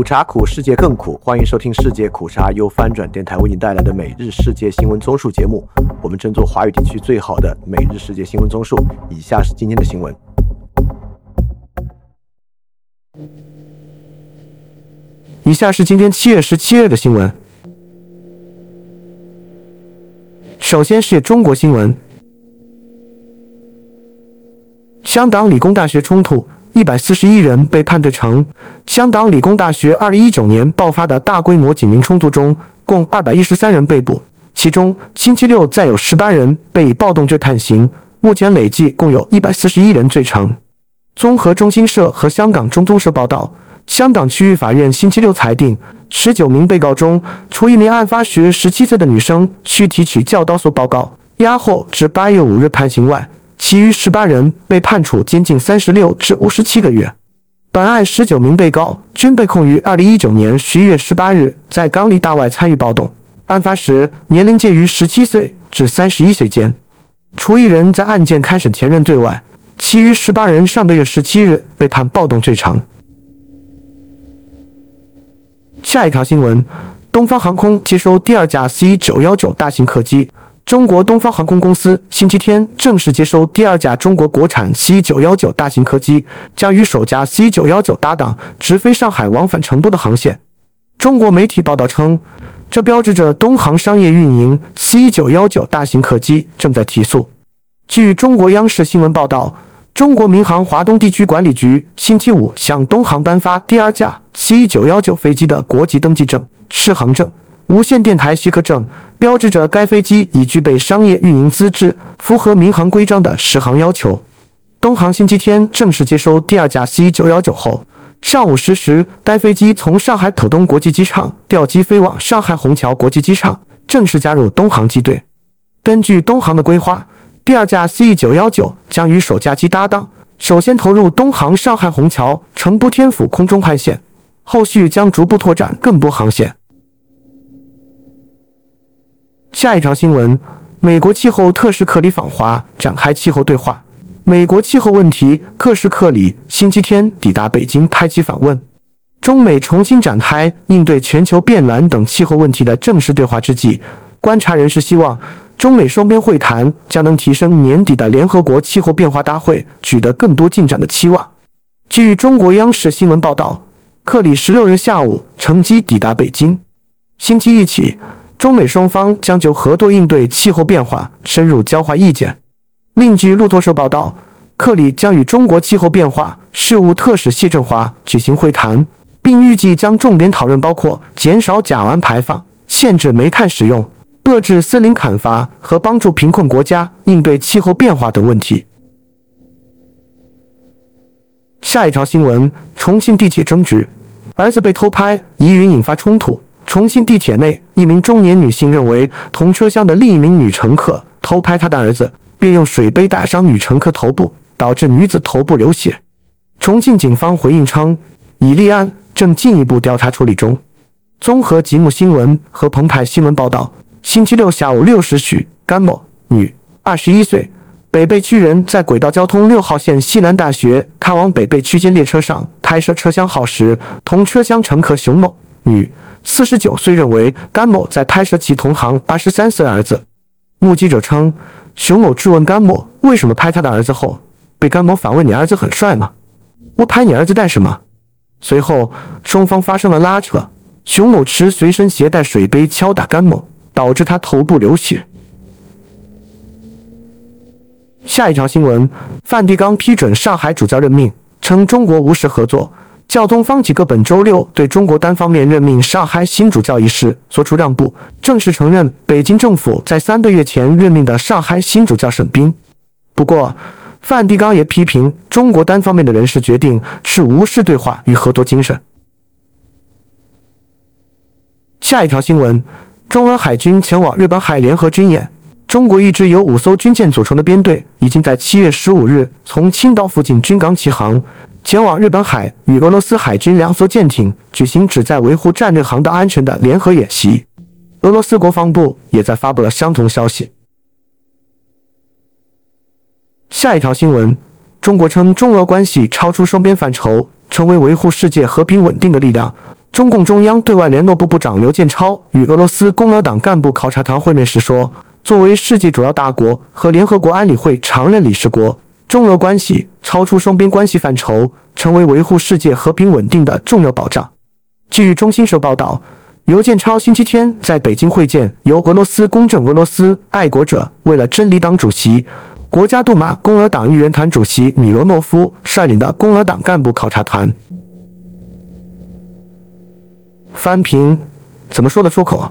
苦茶苦，世界更苦。欢迎收听世界苦茶由翻转电台为您带来的每日世界新闻综述节目。我们争做华语地区最好的每日世界新闻综述。以下是今天的新闻。以下是今天七月十七日的新闻。首先是中国新闻：香港理工大学冲突。一百四十一人被判罪成。香港理工大学二零一九年爆发的大规模警民冲突中，共二百一十三人被捕，其中星期六再有十八人被以暴动罪判刑。目前累计共有一百四十一人罪成。综合中新社和香港中通社报道，香港区域法院星期六裁定，十九名被告中，除一名案发时十七岁的女生需提取教导所报告，押后至八月五日判刑外。其余十八人被判处监禁三十六至五十七个月。本案十九名被告均被控于二零一九年十一月十八日在港里大外参与暴动，案发时年龄介于十七岁至三十一岁间。除一人在案件开审前认罪外，其余十八人上个月十七日被判暴动罪成。下一条新闻：东方航空接收第二架 C 九幺九大型客机。中国东方航空公司星期天正式接收第二架中国国产 C919 大型客机，将与首架 C919 搭档，直飞上海往返成都的航线。中国媒体报道称，这标志着东航商业运营 C919 大型客机正在提速。据中国央视新闻报道，中国民航华东地区管理局星期五向东航颁发第二架 C919 飞机的国际登记证、适航证。无线电台许可证标志着该飞机已具备商业运营资质，符合民航规章的适航要求。东航星期天正式接收第二架 C 九幺九后，上午十时，该飞机从上海浦东国际机场调机飞往上海虹桥国际机场，正式加入东航机队。根据东航的规划，第二架 C 九幺九将与首架机搭档，首先投入东航上海虹桥成都天府空中快线，后续将逐步拓展更多航线。下一条新闻：美国气候特使克里访华，展开气候对话。美国气候问题特使克里星期天抵达北京，开启访问。中美重新展开应对全球变暖等气候问题的正式对话之际，观察人士希望中美双边会谈将能提升年底的联合国气候变化大会取得更多进展的期望。据中国央视新闻报道，克里十六日下午乘机抵达北京，星期一起。中美双方将就合作应对气候变化深入交换意见。另据路透社报道，克里将与中国气候变化事务特使谢振华举行会谈，并预计将重点讨论包括减少甲烷排放、限制煤炭使用、遏制森林砍伐和帮助贫困国家应对气候变化等问题。下一条新闻：重庆地铁争执，儿子被偷拍，疑云引发冲突。重庆地铁内，一名中年女性认为同车厢的另一名女乘客偷拍她的儿子，便用水杯打伤女乘客头部，导致女子头部流血。重庆警方回应称，已立案，正进一步调查处理中。综合吉木新闻和澎湃新闻报道，星期六下午六时许，甘某，女，二十一岁，北碚区人，在轨道交通六号线西南大学开往北碚区间列车上拍摄车厢号时，同车厢乘客熊某，女。四十九岁认为甘某在拍摄其同行八十三岁儿子。目击者称，熊某质问甘某为什么拍他的儿子后，被甘某反问：“你儿子很帅吗？我拍你儿子干什么？”随后双方发生了拉扯，熊某持随身携带水杯敲打甘某，导致他头部流血。下一条新闻：梵蒂冈批准上海主教任命，称中国无视合作。教宗方济各本周六对中国单方面任命上海新主教一事作出让步，正式承认北京政府在三个月前任命的上海新主教沈斌。不过，梵蒂冈也批评中国单方面的人事决定是无视对话与合作精神。下一条新闻：中俄海军前往日本海联合军演。中国一支由五艘军舰组成的编队已经在七月十五日从青岛附近军港起航。前往日本海与俄罗斯海军两艘舰艇举行旨在维护战略航道安全的联合演习。俄罗斯国防部也在发布了相同消息。下一条新闻：中国称中俄关系超出双边范畴，成为维护世界和平稳定的力量。中共中央对外联络部部长刘建超与俄罗斯共产党干部考察团会面时说：“作为世界主要大国和联合国安理会常任理事国，中俄关系超出双边关系范畴，成为维护世界和平稳定的重要保障。”据中新社报道，刘建超星期天在北京会见由俄罗斯公正俄罗斯爱国者为了真理党主席、国家杜马共俄党议员团主席米罗诺夫率领的共俄党干部考察团。翻评怎么说得出口？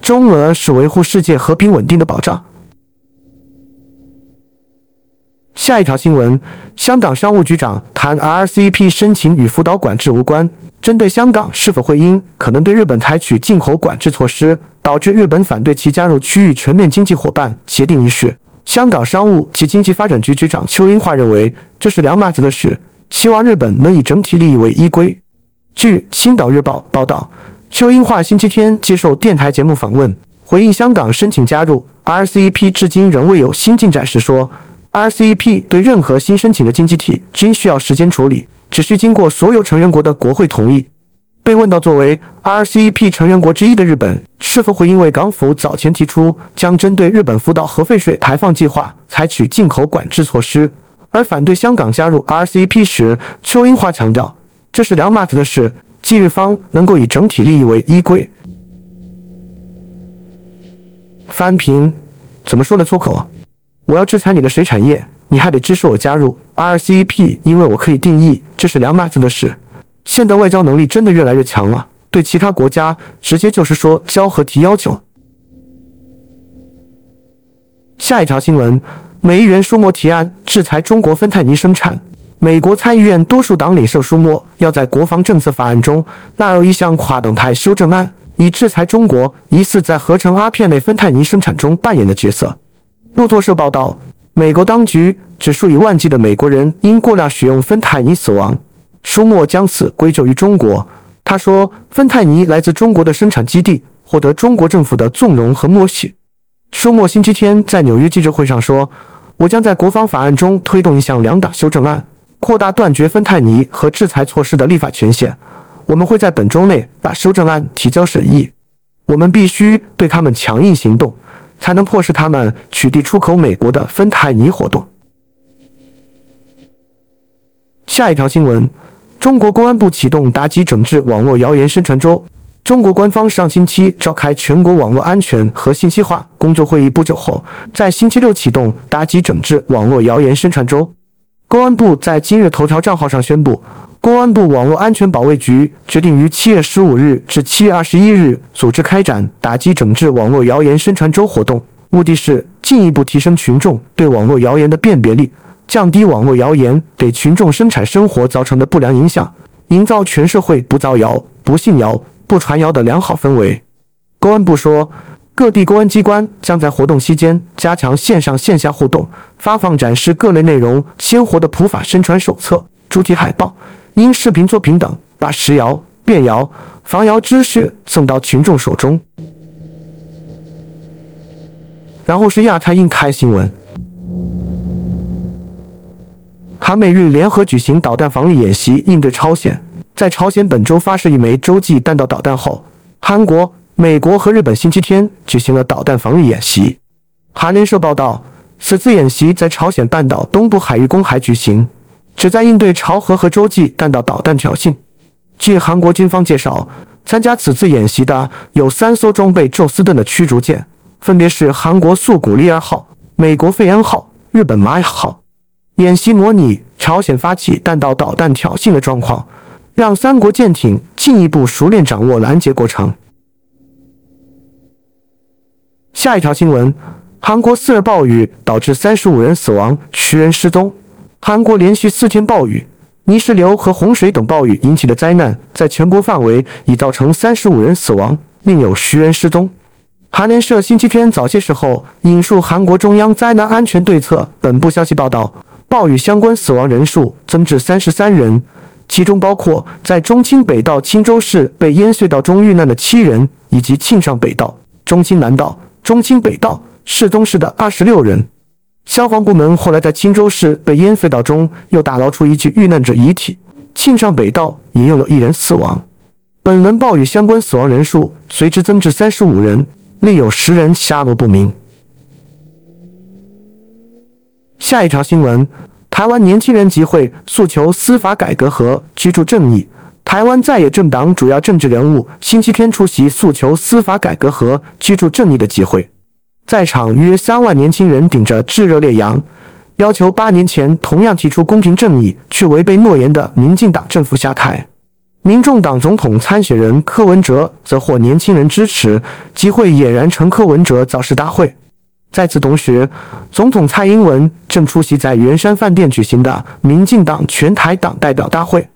中俄是维护世界和平稳定的保障。下一条新闻：香港商务局长谈 RCEP 申请与福岛管制无关。针对香港是否会因可能对日本采取进口管制措施，导致日本反对其加入区域全面经济伙伴协定一事，香港商务及经济发展局局长邱英化认为这是两码子的事，希望日本能以整体利益为依归。据《青岛日报》报道，邱英化星期天接受电台节目访问，回应香港申请加入 RCEP 至今仍未有新进展时说：“RCEP 对任何新申请的经济体均需要时间处理。”只需经过所有成员国的国会同意。被问到作为 RCEP 成员国之一的日本是否会因为港府早前提出将针对日本福岛核废水排放计划采取进口管制措施而反对香港加入 RCEP 时，邱英华强调这是两码子的事，即日方能够以整体利益为依归。翻评怎么说得出口？我要制裁你的水产业。你还得支持我加入 RCEP，因为我可以定义这是两码子的事。现在外交能力真的越来越强了，对其他国家直接就是说交和提要求。下一条新闻：美议员舒默提案制裁中国芬太尼生产。美国参议院多数党领袖舒默要在国防政策法案中纳入一项跨党派修正案，以制裁中国疑似在合成阿片类芬太尼生产中扮演的角色。路透社报道。美国当局指数以万计的美国人因过量使用芬太尼死亡，舒默将此归咎于中国。他说，芬太尼来自中国的生产基地，获得中国政府的纵容和默许。舒默星期天在纽约记者会上说：“我将在国防法案中推动一项两党修正案，扩大断绝芬太尼和制裁措施的立法权限。我们会在本周内把修正案提交审议。我们必须对他们强硬行动。”才能迫使他们取缔出口美国的芬太尼活动。下一条新闻：中国公安部启动打击整治网络谣言宣传周。中国官方上星期召开全国网络安全和信息化工作会议不久后，在星期六启动打击整治网络谣言宣传周。公安部在今日头条账号上宣布。公安部网络安全保卫局决定于七月十五日至七月二十一日组织开展打击整治网络谣言宣传周活动，目的是进一步提升群众对网络谣言的辨别力，降低网络谣言给群众生产生活造成的不良影响，营造全社会不造谣、不信谣、不传谣的良好氛围。公安部说，各地公安机关将在活动期间加强线上线下互动，发放展示各类内容鲜活的普法宣传手册、主题海报。因视频作品等，把实谣、辩谣、防谣知识送到群众手中。然后是亚太印开新闻：韩美日联合举行导弹防御演习，应对朝鲜。在朝鲜本周发射一枚洲际弹道导弹后，韩国、美国和日本星期天举行了导弹防御演习。韩联社报道，此次演习在朝鲜半岛东部海域公海举行。旨在应对朝核和洲际弹道导弹挑衅。据韩国军方介绍，参加此次演习的有三艘装备宙斯盾的驱逐舰，分别是韩国素古利二号、美国费恩号、日本马号。演习模拟朝鲜发起弹道导弹挑衅的状况，让三国舰艇进一步熟练掌握拦截过程。下一条新闻：韩国四日暴雨导致三十五人死亡，十人失踪。韩国连续四天暴雨、泥石流和洪水等暴雨引起的灾难，在全国范围已造成三十五人死亡，另有十人失踪。韩联社星期天早些时候引述韩国中央灾难安全对策本部消息报道，暴雨相关死亡人数增至三十三人，其中包括在中清北道青州市被淹隧道中遇难的七人，以及庆尚北道、中清南道、中清北道、世宗市的二十六人。消防部门后来在青州市被淹隧道中又打捞出一具遇难者遗体，庆尚北道也又有一人死亡。本轮暴雨相关死亡人数随之增至三十五人，另有十人下落不明。下一条新闻：台湾年轻人集会诉求司法改革和居住正义。台湾在野政党主要政治人物星期天出席诉求司法改革和居住正义的集会，在场约三万年轻人顶着炙热烈阳，要求八年前同样提出公平正义却违背诺言的民进党政府下台。民众党总统参选人柯文哲则获年轻人支持，集会俨然成柯文哲造势大会。在此同时，总统蔡英文正出席在圆山饭店举行的民进党全台党代表大会。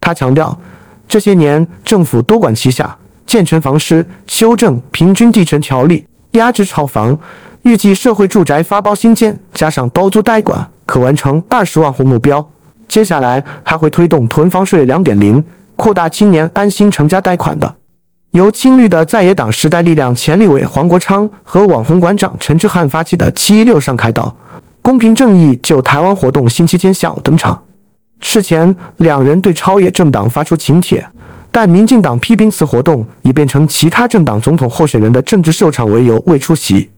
他强调，这些年政府多管齐下，健全房市，修正平均地权条例，压制炒房，预计社会住宅发包新建加上包租代管，可完成二十万户目标。接下来还会推动囤房税两点零。扩大青年安心成家贷款的，由青绿的在野党时代力量前立委黄国昌和网红馆长陈志汉发起的“七一六”上开道，公平正义就台湾活动星期天下午登场。事前两人对超野政党发出请帖，但民进党批评此活动已变成其他政党总统候选人的政治秀场为由未出席。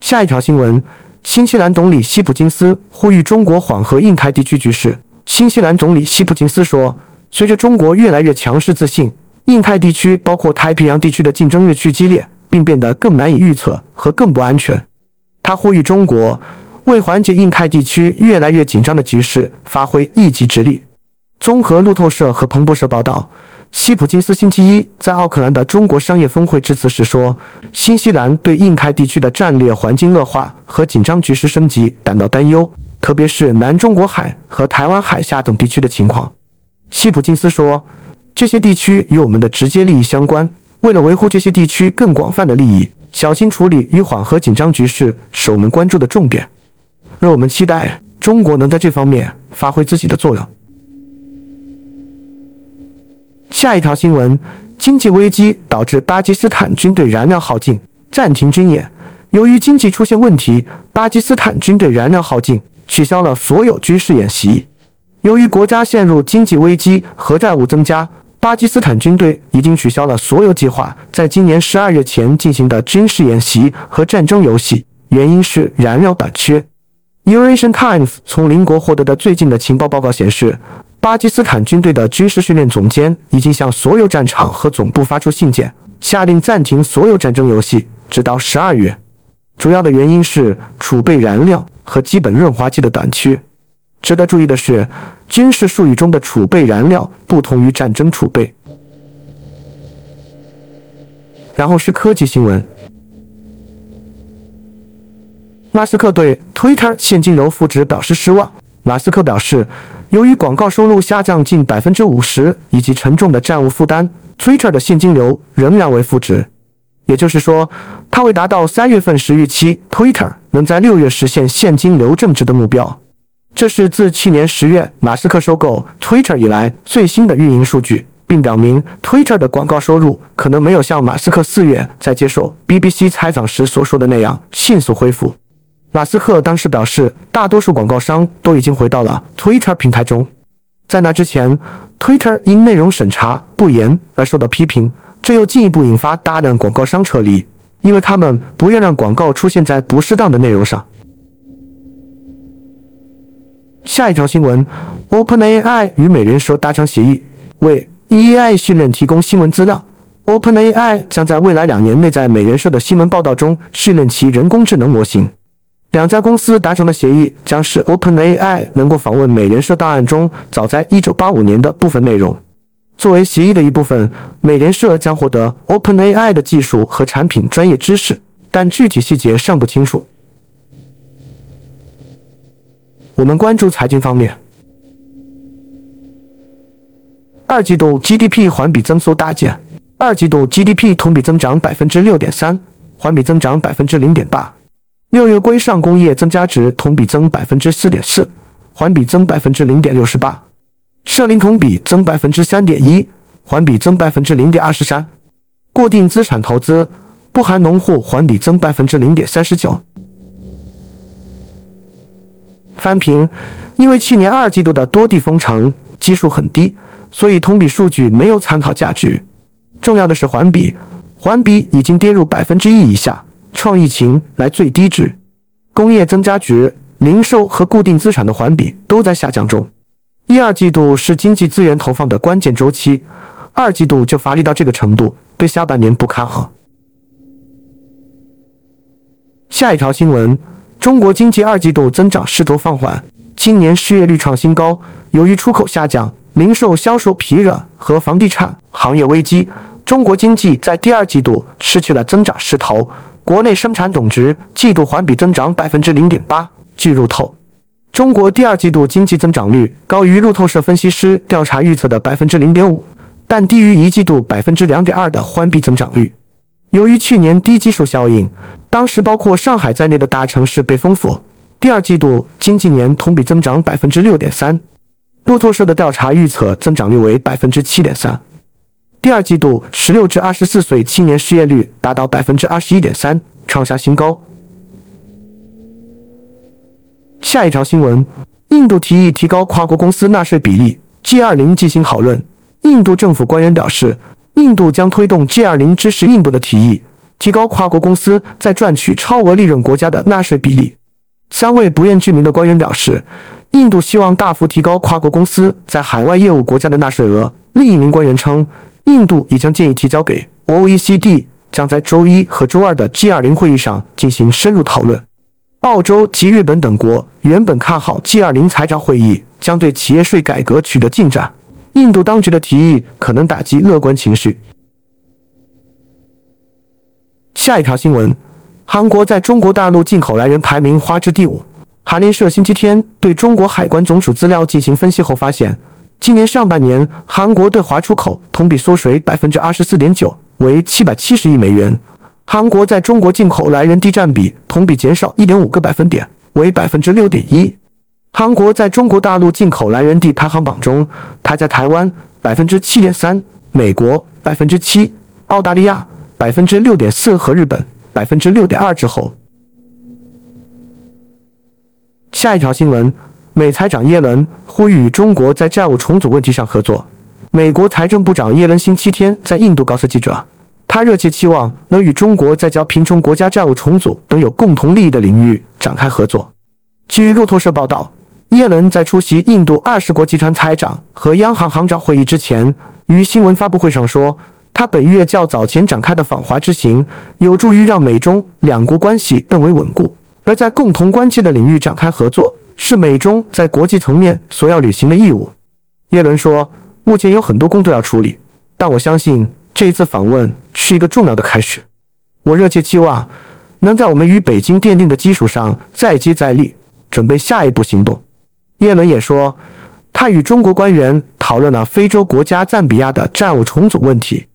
下一条新闻：新西兰总理希普金斯呼吁中国缓和印太地区局势。新西兰总理希普金斯说：“随着中国越来越强势自信，印太地区包括太平洋地区的竞争越趋激烈，并变得更难以预测和更不安全。”他呼吁中国为缓解印太地区越来越紧张的局势发挥一己之力。综合路透社和彭博社报道，希普金斯星期一在奥克兰的中国商业峰会致辞时说：“新西兰对印太地区的战略环境恶化和紧张局势升级感到担忧。”特别是南中国海和台湾海峡等地区的情况，希普金斯说，这些地区与我们的直接利益相关。为了维护这些地区更广泛的利益，小心处理与缓和紧张局势是我们关注的重点。让我们期待中国能在这方面发挥自己的作用。下一条新闻：经济危机导致巴基斯坦军队燃料耗尽，暂停军演。由于经济出现问题，巴基斯坦军队燃料耗尽。取消了所有军事演习。由于国家陷入经济危机和债务增加，巴基斯坦军队已经取消了所有计划在今年十二月前进行的军事演习和战争游戏，原因是燃料短缺。Eurasian Times 从邻国获得的最近的情报报告显示，巴基斯坦军队的军事训练总监已经向所有战场和总部发出信件，下令暂停所有战争游戏，直到十二月。主要的原因是储备燃料。和基本润滑剂的短缺。值得注意的是，军事术语中的储备燃料不同于战争储备。然后是科技新闻。马斯克对 Twitter 现金流负值表示失望。马斯克表示，由于广告收入下降近百分之五十，以及沉重的债务负担，Twitter 的现金流仍然为负值。也就是说，他未达到三月份时预期 Twitter 能在六月实现现金流正值的目标。这是自去年十月马斯克收购 Twitter 以来最新的运营数据，并表明 Twitter 的广告收入可能没有像马斯克四月在接受 BBC 采访时所说的那样迅速恢复。马斯克当时表示，大多数广告商都已经回到了 Twitter 平台中。在那之前，Twitter 因内容审查不严而受到批评。这又进一步引发大量广告商撤离，因为他们不愿让广告出现在不适当的内容上。下一条新闻：OpenAI 与美联社达成协议，为 AI 训练提供新闻资料。OpenAI 将在未来两年内在美联社的新闻报道中训练其人工智能模型。两家公司达成的协议将使 OpenAI 能够访问美联社档案中早在1985年的部分内容。作为协议的一部分，美联社将获得 OpenAI 的技术和产品专业知识，但具体细节尚不清楚。我们关注财经方面，二季度 GDP 环比增速大减，二季度 GDP 同比增长百分之六点三，环比增长百分之零点八。六月规上工业增加值同比增百分之四点四，环比增百分之零点六十八。社零同比增百分之三点一，环比增百分之零点二十三。固定资产投资不含农户环比增百分之零点三十九。翻平，因为去年二季度的多地封城基数很低，所以同比数据没有参考价值。重要的是环比，环比已经跌入百分之一以下，创疫情来最低值。工业增加值、零售和固定资产的环比都在下降中。一二季度是经济资源投放的关键周期，二季度就乏力到这个程度，对下半年不看好。下一条新闻：中国经济二季度增长势头放缓，今年失业率创新高。由于出口下降、零售销售疲软和房地产行业危机，中国经济在第二季度失去了增长势头。国内生产总值季度环比增长百分之零点八。据路透，中国第二季度经济增长率高于路透社分析师调查预测的百分之零点五，但低于一季度百分之两点二的环比增长率。由于去年低基数效应，当时包括上海在内的大城市被封锁，第二季度经济年同比增长百分之六点三。路透社的调查预测增长率为百分之七点三。第二季度十六至二十四岁青年失业率达到百分之二十一点三，创下新高。下一条新闻：印度提议提高跨国公司纳税比例，G20 进行讨论。印度政府官员表示。印度将推动 G20 支持印度的提议，提高跨国公司在赚取超额利润国家的纳税比例。三位不愿具名的官员表示，印度希望大幅提高跨国公司在海外业务国家的纳税额。另一名官员称，印度已将建议提交给 OECD，将在周一和周二的 G20 会议上进行深入讨论。澳洲及日本等国原本看好 G20 财长会议将对企业税改革取得进展。印度当局的提议可能打击乐观情绪。下一条新闻：韩国在中国大陆进口来源排名花至第五。韩联社星期天对中国海关总署资料进行分析后发现，今年上半年韩国对华出口同比缩水百分之二十四点九，为七百七十亿美元。韩国在中国进口来源地占比同比减少一点五个百分点，为百分之六点一。韩国在中国大陆进口来源地排行榜中排在台湾百分之七点三，美国百分之七，澳大利亚百分之六点四和日本百分之六点二之后。下一条新闻：美财长耶伦呼吁与中国在债务重组问题上合作。美国财政部长耶伦星期天在印度告诉记者，他热切期望能与中国在较贫穷国家债务重组等有共同利益的领域展开合作。据路透社报道。耶伦在出席印度二十国集团财长和央行行长会议之前，于新闻发布会上说，他本月较早前展开的访华之行有助于让美中两国关系更为稳固，而在共同关切的领域展开合作是美中在国际层面所要履行的义务。耶伦说，目前有很多工作要处理，但我相信这一次访问是一个重要的开始。我热切期望能在我们与北京奠定的基础上再接再厉，准备下一步行动。耶伦也说，他与中国官员讨论了非洲国家赞比亚的债务重组问题。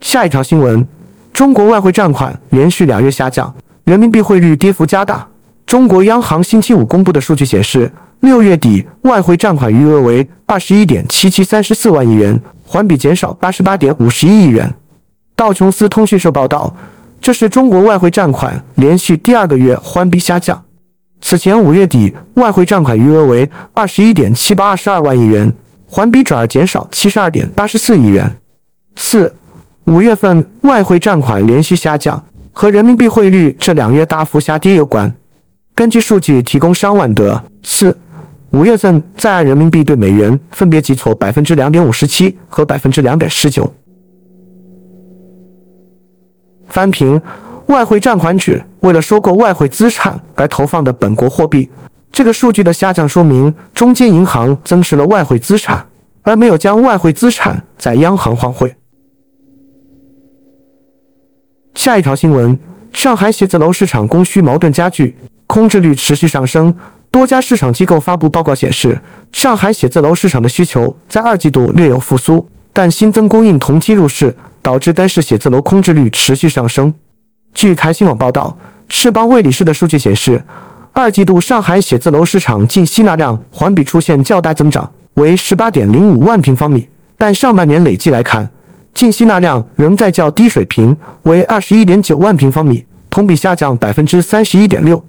下一条新闻：中国外汇占款连续两月下降，人民币汇率跌幅加大。中国央行星期五公布的数据显示，六月底外汇占款余额为二十一点七七三十四万亿元，环比减少八十八点五十一亿元。道琼斯通讯社报道，这是中国外汇占款连续第二个月环比下降。此前五月底，外汇占款余额为二十一点七八二十二万亿元，环比转而减少七十二点八十四亿元。四五月份外汇占款连续下降，和人民币汇率这两月大幅下跌有关。根据数据提供商万德，四五月份在岸人民币对美元分别急挫百分之两点五十七和百分之两点十九。翻平。外汇占款指为了收购外汇资产而投放的本国货币，这个数据的下降说明中间银行增持了外汇资产，而没有将外汇资产在央行换汇。下一条新闻：上海写字楼市场供需矛盾加剧，空置率持续上升。多家市场机构发布报告显示，上海写字楼市场的需求在二季度略有复苏，但新增供应同期入市，导致该市写字楼空置率持续上升。据台新网报道，世邦魏理仕的数据显示，二季度上海写字楼市场净吸纳量环比出现较大增长，为十八点零五万平方米。但上半年累计来看，净吸纳量仍在较低水平，为二十一点九万平方米，同比下降百分之三十一点六。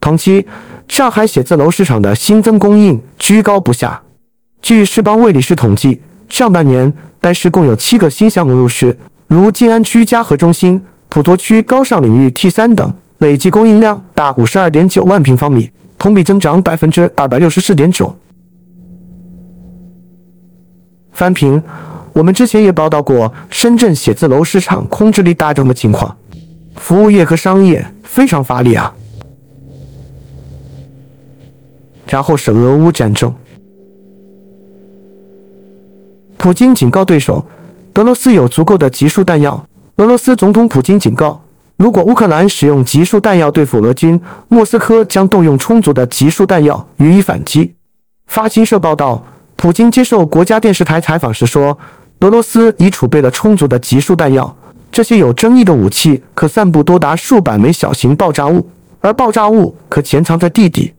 同期，上海写字楼市场的新增供应居高不下，据市邦卫理事统计，上半年该市共有七个新项目入市，如静安区嘉禾中心、普陀区高尚领域 T 三等，累计供应量达五十二点九万平方米，同比增长百分之二百六十四点九。翻平，我们之前也报道过深圳写字楼市场空置率大增的情况，服务业和商业非常乏力啊。然后是俄乌战争，普京警告对手，俄罗斯有足够的集束弹药。俄罗斯总统普京警告，如果乌克兰使用集束弹药对付俄军，莫斯科将动用充足的集束弹药予以反击。法新社报道，普京接受国家电视台采访时说，俄罗斯已储备了充足的集束弹药，这些有争议的武器可散布多达数百枚小型爆炸物，而爆炸物可潜藏在地底。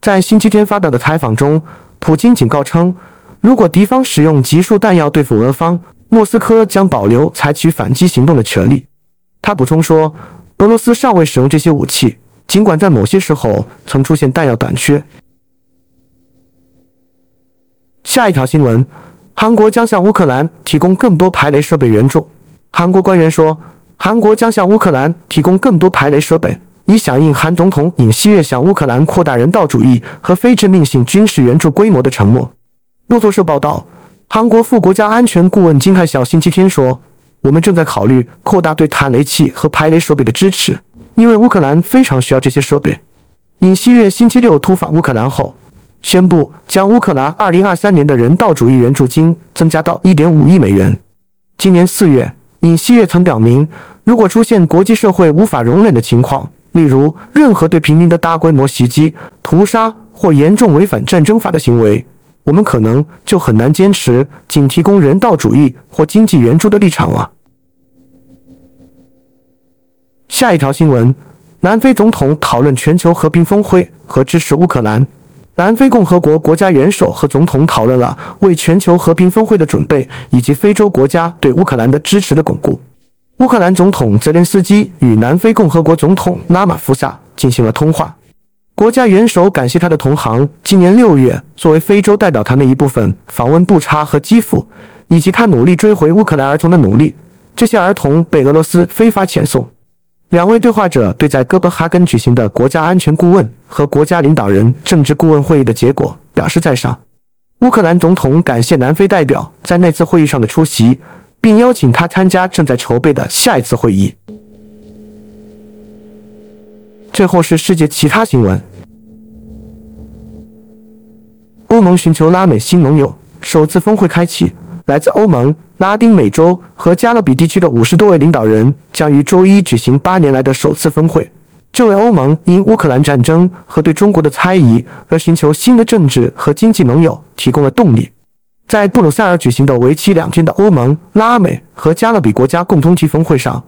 在星期天发表的采访中，普京警告称，如果敌方使用集束弹药对付俄方，莫斯科将保留采取反击行动的权利。他补充说，俄罗斯尚未使用这些武器，尽管在某些时候曾出现弹药短缺。下一条新闻：韩国将向乌克兰提供更多排雷设备援助。韩国官员说，韩国将向乌克兰提供更多排雷设备。以响应韩总统尹锡悦向乌克兰扩大人道主义和非致命性军事援助规模的承诺。路透社报道，韩国副国家安全顾问金泰孝星期天说：“我们正在考虑扩大对弹雷器和排雷设备的支持，因为乌克兰非常需要这些设备。”尹锡悦星期六突访乌克兰后，宣布将乌克兰2023年的人道主义援助金增加到1.5亿美元。今年四月，尹锡悦曾表明，如果出现国际社会无法容忍的情况，例如，任何对平民的大规模袭击、屠杀或严重违反战争法的行为，我们可能就很难坚持仅提供人道主义或经济援助的立场了。下一条新闻：南非总统讨论全球和平峰会和支持乌克兰。南非共和国国家元首和总统讨论了为全球和平峰会的准备，以及非洲国家对乌克兰的支持的巩固。乌克兰总统泽连斯基与南非共和国总统拉马福萨进行了通话。国家元首感谢他的同行今年六月作为非洲代表团的一部分访问布查和基辅，以及他努力追回乌克兰儿童的努力。这些儿童被俄罗斯非法遣送。两位对话者对在哥本哈根举行的国家安全顾问和国家领导人政治顾问会议的结果表示赞赏。乌克兰总统感谢南非代表在那次会议上的出席。并邀请他参加正在筹备的下一次会议。最后是世界其他新闻：欧盟寻求拉美新盟友，首次峰会开启。来自欧盟、拉丁美洲和加勒比地区的五十多位领导人将于周一举行八年来的首次峰会，这为欧盟因乌克兰战争和对中国的猜疑而寻求新的政治和经济盟友提供了动力。在布鲁塞尔举行的为期两天的欧盟、拉美和加勒比国家共同体峰会上，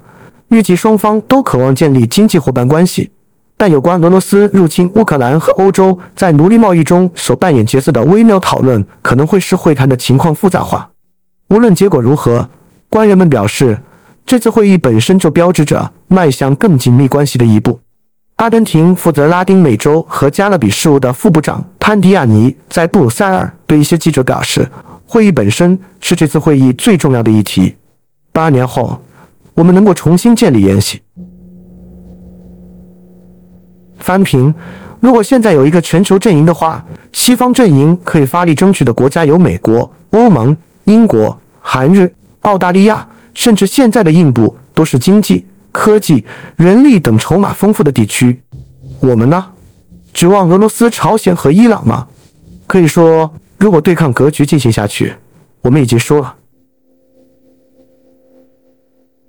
预计双方都渴望建立经济伙伴关系。但有关俄罗斯入侵乌克兰和欧洲在奴隶贸易中所扮演角色的微妙讨论，可能会使会谈的情况复杂化。无论结果如何，官员们表示，这次会议本身就标志着迈向更紧密关系的一步。阿根廷负责拉丁美洲和加勒比事务的副部长潘迪亚尼在布鲁塞尔对一些记者表示。会议本身是这次会议最重要的议题。八年后，我们能够重新建立联系。翻平，如果现在有一个全球阵营的话，西方阵营可以发力争取的国家有美国、欧盟、英国、韩日、澳大利亚，甚至现在的印度，都是经济、科技、人力等筹码丰富的地区。我们呢？指望俄罗斯、朝鲜和伊朗吗？可以说。如果对抗格局进行下去，我们已经输了。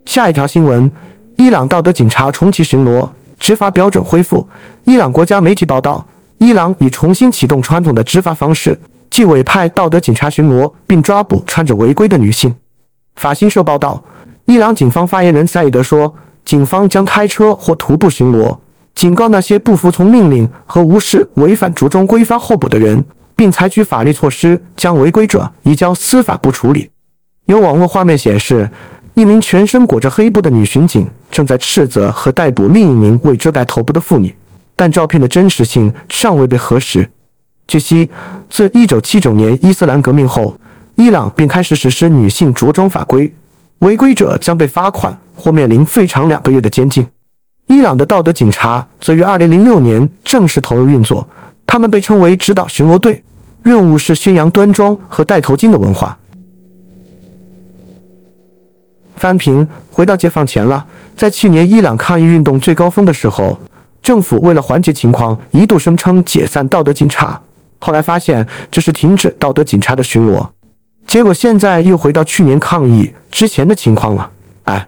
下一条新闻：伊朗道德警察重启巡逻，执法标准恢复。伊朗国家媒体报道，伊朗已重新启动传统的执法方式，纪委派道德警察巡逻，并抓捕穿着违规的女性。法新社报道，伊朗警方发言人赛义德说，警方将开车或徒步巡逻，警告那些不服从命令和无视违反着装规范候补的人。并采取法律措施，将违规者移交司法部处理。有网络画面显示，一名全身裹着黑布的女巡警正在斥责和逮捕另一名未遮盖头部的妇女，但照片的真实性尚未被核实。据悉，自1979年伊斯兰革命后，伊朗便开始实施女性着装法规，违规者将被罚款或面临最长两个月的监禁。伊朗的道德警察则于2006年正式投入运作，他们被称为指导巡逻队，任务是宣扬端庄和戴头巾的文化。翻平，回到解放前了。在去年伊朗抗议运动最高峰的时候，政府为了缓解情况，一度声称解散道德警察，后来发现这是停止道德警察的巡逻，结果现在又回到去年抗议之前的情况了。哎，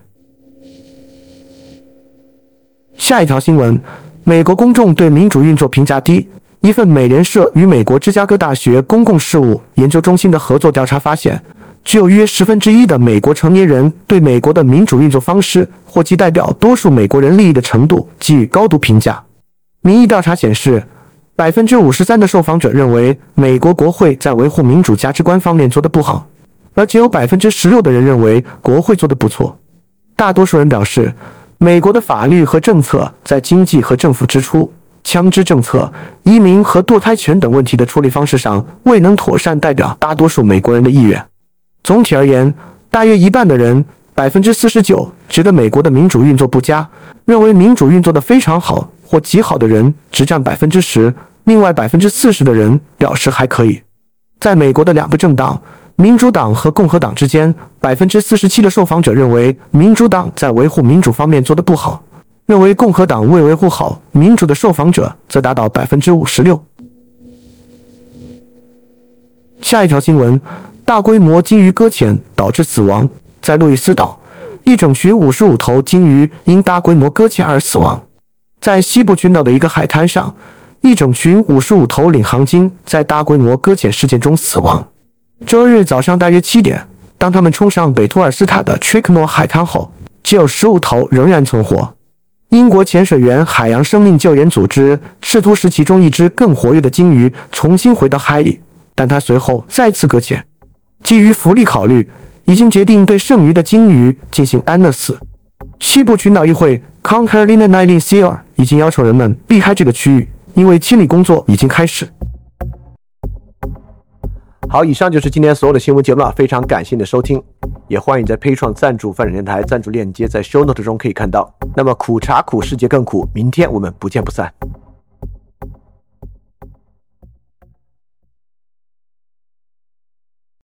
下一条新闻：美国公众对民主运作评价低。一份美联社与美国芝加哥大学公共事务研究中心的合作调查发现。只有约十分之一的美国成年人对美国的民主运作方式或其代表多数美国人利益的程度给予高度评价。民意调查显示，百分之五十三的受访者认为美国国会在维护民主价值观方面做得不好，而只有百分之十六的人认为国会做得不错。大多数人表示，美国的法律和政策在经济和政府支出、枪支政策、移民和堕胎权等问题的处理方式上未能妥善代表大多数美国人的意愿。总体而言，大约一半的人，百分之四十九，觉得美国的民主运作不佳；认为民主运作的非常好或极好的人只占百分之十。另外百分之四十的人表示还可以。在美国的两个政党，民主党和共和党之间，百分之四十七的受访者认为民主党在维护民主方面做得不好，认为共和党未维护好民主的受访者则达到百分之五十六。下一条新闻。大规模鲸鱼搁浅导致死亡，在路易斯岛，一整群五十五头鲸鱼因大规模搁浅而死亡。在西部群岛的一个海滩上，一整群五十五头领航鲸在大规模搁浅事件中死亡。周日早上大约七点，当他们冲上北托尔斯塔的 Trickmore 海滩后，只有十五头仍然存活。英国潜水员海洋生命救援组织试图使其中一只更活跃的鲸鱼重新回到海里，但它随后再次搁浅。基于福利考虑，已经决定对剩余的鲸鱼进行安乐死。西部群岛议会 conquer lina nine zero 已经要求人们避开这个区域，因为清理工作已经开始。好，以上就是今天所有的新闻节目了，非常感谢你的收听，也欢迎在 p a 创赞助发展电台赞助链接在 Show Note 中可以看到。那么苦茶苦，世界更苦，明天我们不见不散。